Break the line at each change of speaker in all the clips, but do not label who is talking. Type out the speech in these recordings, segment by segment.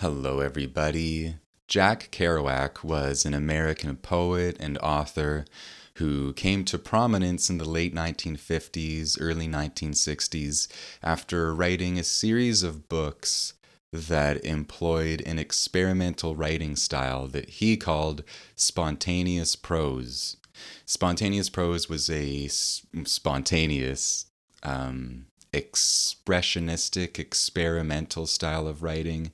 Hello, everybody. Jack Kerouac was an American poet and author who came to prominence in the late 1950s, early 1960s after writing a series of books that employed an experimental writing style that he called spontaneous prose. Spontaneous prose was a spontaneous, um, expressionistic, experimental style of writing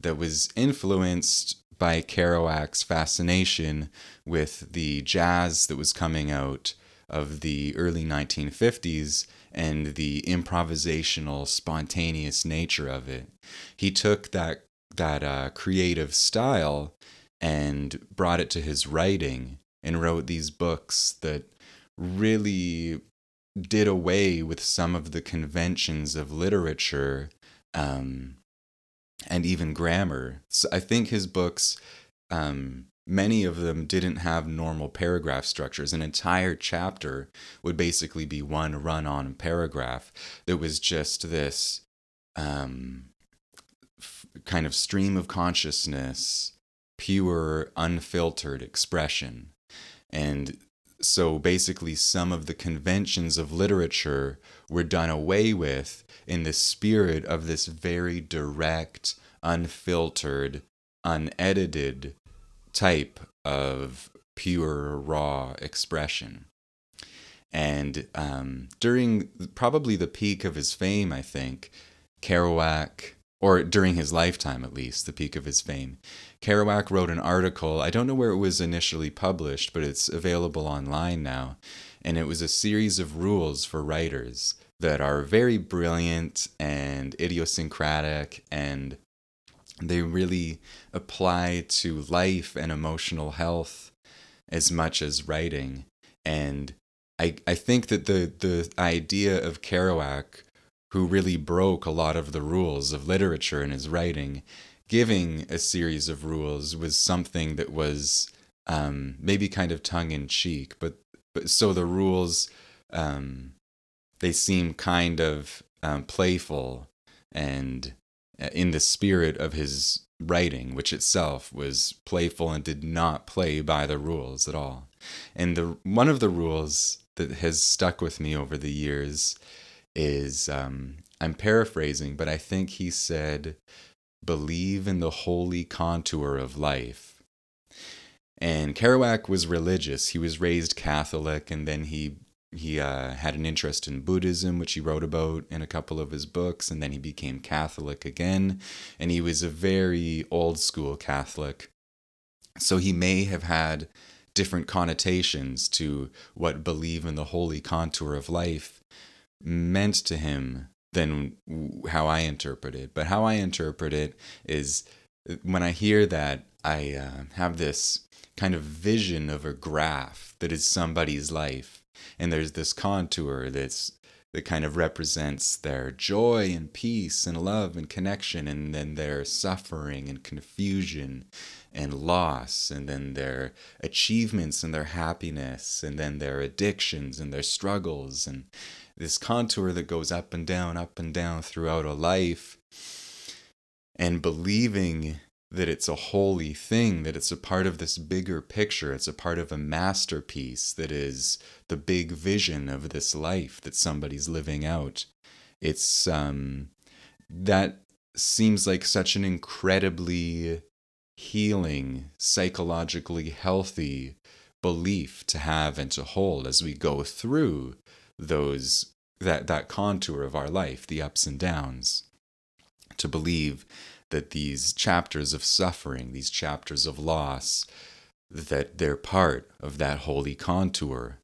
that was influenced by Kerouac's fascination with the jazz that was coming out of the early 1950s and the improvisational, spontaneous nature of it. He took that that uh, creative style and brought it to his writing and wrote these books that really did away with some of the conventions of literature um, and even grammar. So I think his books, um, many of them didn't have normal paragraph structures. An entire chapter would basically be one run on paragraph that was just this um, f- kind of stream of consciousness, pure, unfiltered expression. And so basically, some of the conventions of literature were done away with in the spirit of this very direct, unfiltered, unedited type of pure, raw expression. And um, during probably the peak of his fame, I think, Kerouac or during his lifetime at least, the peak of his fame. Kerouac wrote an article, I don't know where it was initially published, but it's available online now. And it was a series of rules for writers that are very brilliant and idiosyncratic, and they really apply to life and emotional health as much as writing. And I, I think that the, the idea of Kerouac who really broke a lot of the rules of literature in his writing, giving a series of rules was something that was um, maybe kind of tongue in cheek, but but so the rules um, they seem kind of um, playful and uh, in the spirit of his writing, which itself was playful and did not play by the rules at all. And the one of the rules that has stuck with me over the years is um, I'm paraphrasing, but I think he said, believe in the holy contour of life. And Kerouac was religious. He was raised Catholic, and then he he uh, had an interest in Buddhism, which he wrote about in a couple of his books, and then he became Catholic again. And he was a very old school Catholic. So he may have had different connotations to what believe in the holy contour of life meant to him than how I interpret it. But how I interpret it is when I hear that, I uh, have this kind of vision of a graph that is somebody's life. And there's this contour that's that kind of represents their joy and peace and love and connection, and then their suffering and confusion and loss, and then their achievements and their happiness, and then their addictions and their struggles. And this contour that goes up and down, up and down throughout a life, and believing that it's a holy thing, that it's a part of this bigger picture, it's a part of a masterpiece that is the big vision of this life that somebody's living out. It's um that seems like such an incredibly healing, psychologically healthy belief to have and to hold as we go through those that that contour of our life, the ups and downs. To believe that these chapters of suffering, these chapters of loss, that they're part of that holy contour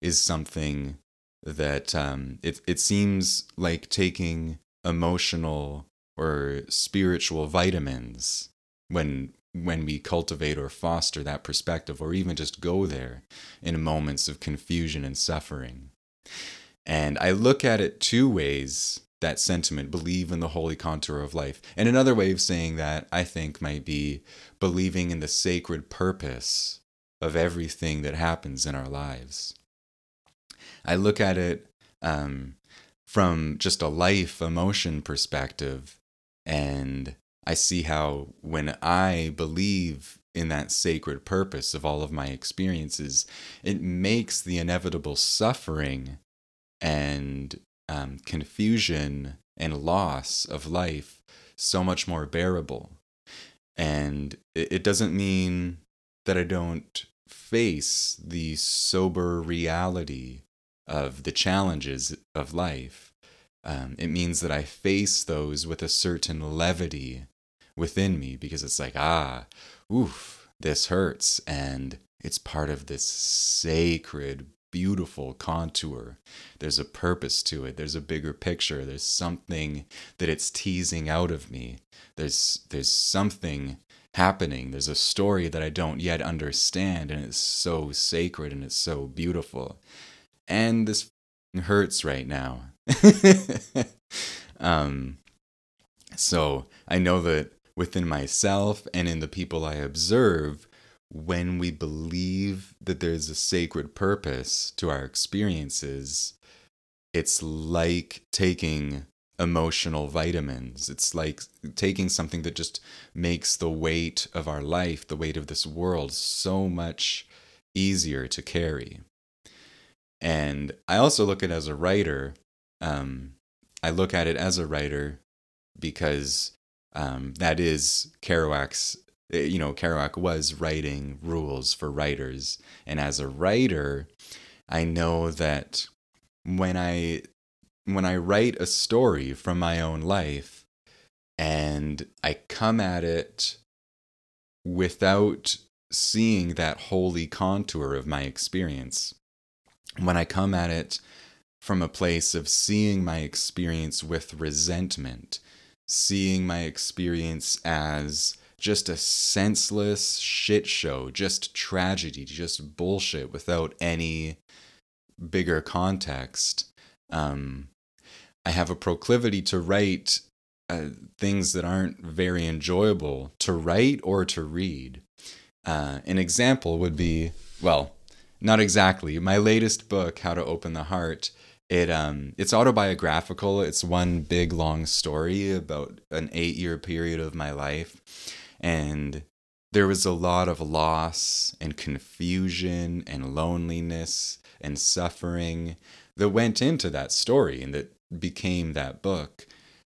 is something that um, it, it seems like taking emotional or spiritual vitamins when when we cultivate or foster that perspective or even just go there in moments of confusion and suffering and I look at it two ways that sentiment, believe in the holy contour of life. And another way of saying that, I think, might be believing in the sacred purpose of everything that happens in our lives. I look at it um, from just a life emotion perspective, and I see how when I believe in that sacred purpose of all of my experiences, it makes the inevitable suffering and um, confusion and loss of life so much more bearable. And it, doesn't mean that I don't face the sober reality of the challenges of life. Um, it means that I face those with a certain levity within me because it's like, ah, oof, this hurts. And it's part of this sacred, beautiful contour. There's a purpose to it. There's a bigger picture. There's something that it's teasing out of me. There's there's something happening. There's a story that I don't yet understand and it's so sacred and it's so beautiful. And this hurts right now. um so I know that within myself and in the people I observe, when we believe that there's a sacred purpose to our experiences, it's like taking emotional vitamins. It's like taking something that just makes the weight of our life, the weight of this world, so much easier to carry. And I also look at it as a writer. Um, I look at it as a writer because um, that is Kerouac's Eh, you know, Kerouac was writing rules for writers. And as a writer, I know that when I when I write a story from my own life and I come at it without seeing that holy contour of my experience, when I come at it from a place of seeing my experience with resentment, seeing my experience as just a senseless shit show, just tragedy, just bullshit without any bigger context. Um, I have a proclivity to write uh, things that aren't very enjoyable to write or to read. Uh, an example would be, well, not exactly. My latest book, How to Open the Heart, it um it's autobiographical. It's one big long story about an 8-year period of my life and there was a lot of loss and confusion and loneliness and suffering that went into that story and that became that book.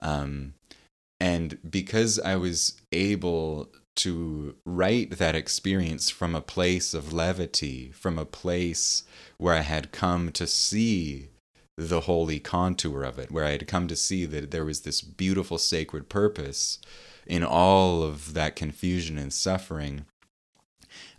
Um, and because I was able to write that experience from a place of levity, from a place where I had come to see the holy contour of it, where I had come to see that there was this beautiful sacred purpose in all of that confusion and suffering,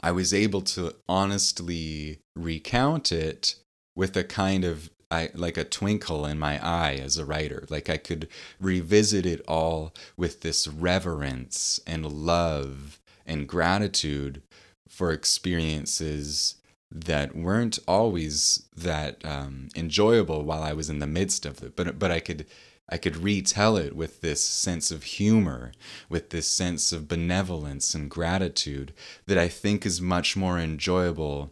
I was able to honestly recount it with a kind of I, like a twinkle in my eye as a writer. Like I could revisit it all with this reverence and love and gratitude for experiences that weren't always that um, enjoyable while I was in the midst of it. But but I could I could retell it with this sense of humor, with this sense of benevolence and gratitude that I think is much more enjoyable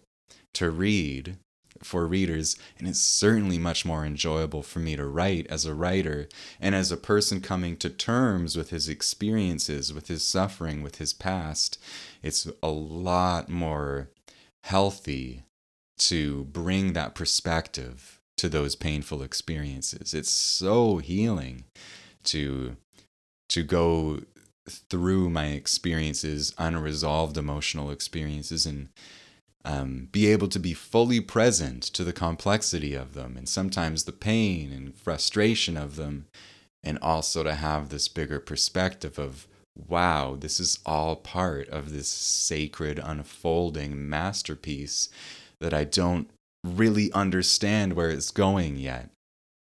to read for readers, and it's certainly much more enjoyable for me to write as a writer and as a person coming to terms with his experiences, with his suffering, with his past. It's a lot more healthy to bring that perspective to those painful experiences. It's so healing to to go through my experiences, unresolved emotional experiences, and um, be able to be fully present to the complexity of them and sometimes the pain and frustration of them, and also to have this bigger perspective of, wow, this is all part of this sacred unfolding masterpiece that I don't really understand where it's going yet.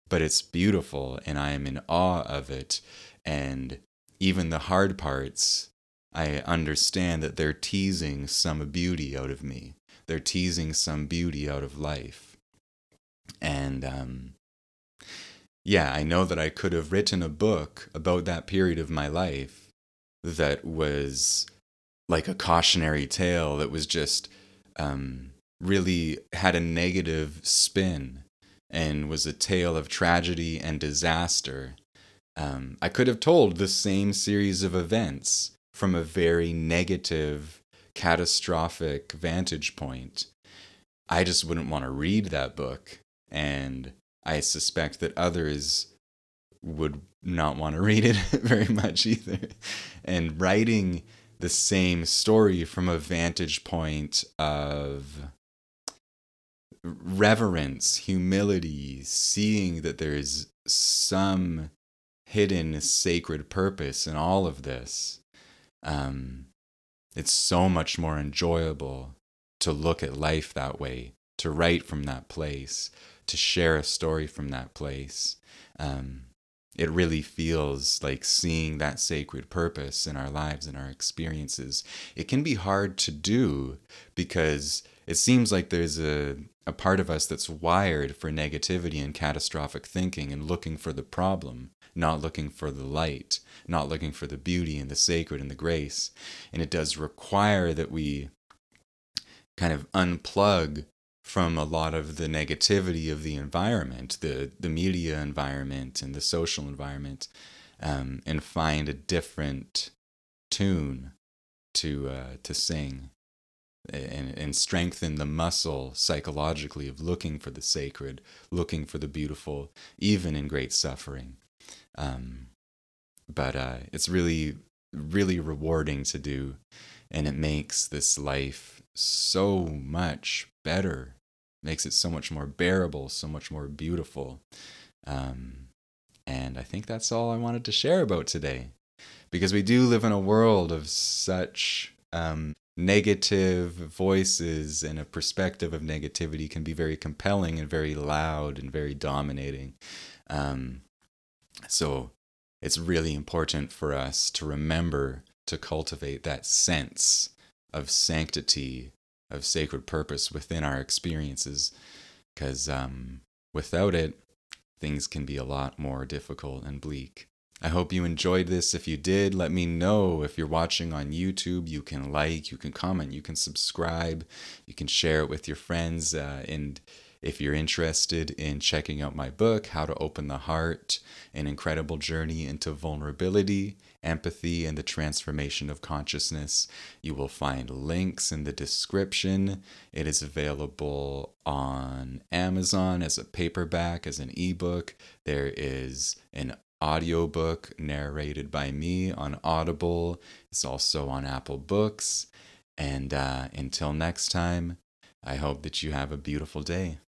But it's beautiful and I am in awe of it. And even the hard parts, I understand that they're teasing some beauty out of me. They're teasing some beauty out of life. And um, yeah, I know that I could have written a book about that period of my life that was like a cautionary tale that was just um, really had a negative spin and was a tale of tragedy and disaster. Um, I could have told the same series of events from a very negative, catastrophic vantage point. I just wouldn't want to read that book. And I suspect that others would not want to read it very much either. And writing the same story from a vantage point of reverence, humility, seeing that there is some hidden sacred purpose in all of this. Um, it's so much more enjoyable to look at life that way, to write from that place, to share a story from that place. Um, it really feels like seeing that sacred purpose in our lives and our experiences. It can be hard to do because it seems like there's a, a part of us that's wired for negativity and catastrophic thinking and looking for the problem, not looking for the light, not looking for the beauty and the sacred and the grace. And it does require that we kind of unplug from a lot of the negativity of the environment, the the media environment and the social environment, um, and find a different tune to uh, to sing, and and strengthen the muscle psychologically of looking for the sacred, looking for the beautiful, even in great suffering. Um, but uh, it's really really rewarding to do, and it makes this life so much better, makes it so much more bearable, so much more beautiful. Um, and I think that's all I wanted to share about today. Because we do live in a world of such um, negative voices, and a perspective of negativity can be very compelling and very loud and very dominating. Um, so it's really important for us to remember to cultivate that sense of sanctity, of sacred purpose within our experiences, because um, without it, things can be a lot more difficult and bleak. I hope you enjoyed this. If you did, let me know. If you're watching on YouTube, you can like, you can comment, you can subscribe, you can share it with your friends. Uh, and if you're interested in checking out my book, How to Open the Heart An Incredible Journey into Vulnerability, Empathy, and the Transformation of Consciousness, you will find links in the description. It is available on Amazon as a paperback, as an ebook. There is an audiobook narrated by me on Audible. It's also on Apple Books. And uh, until next time, I hope that you have a beautiful day.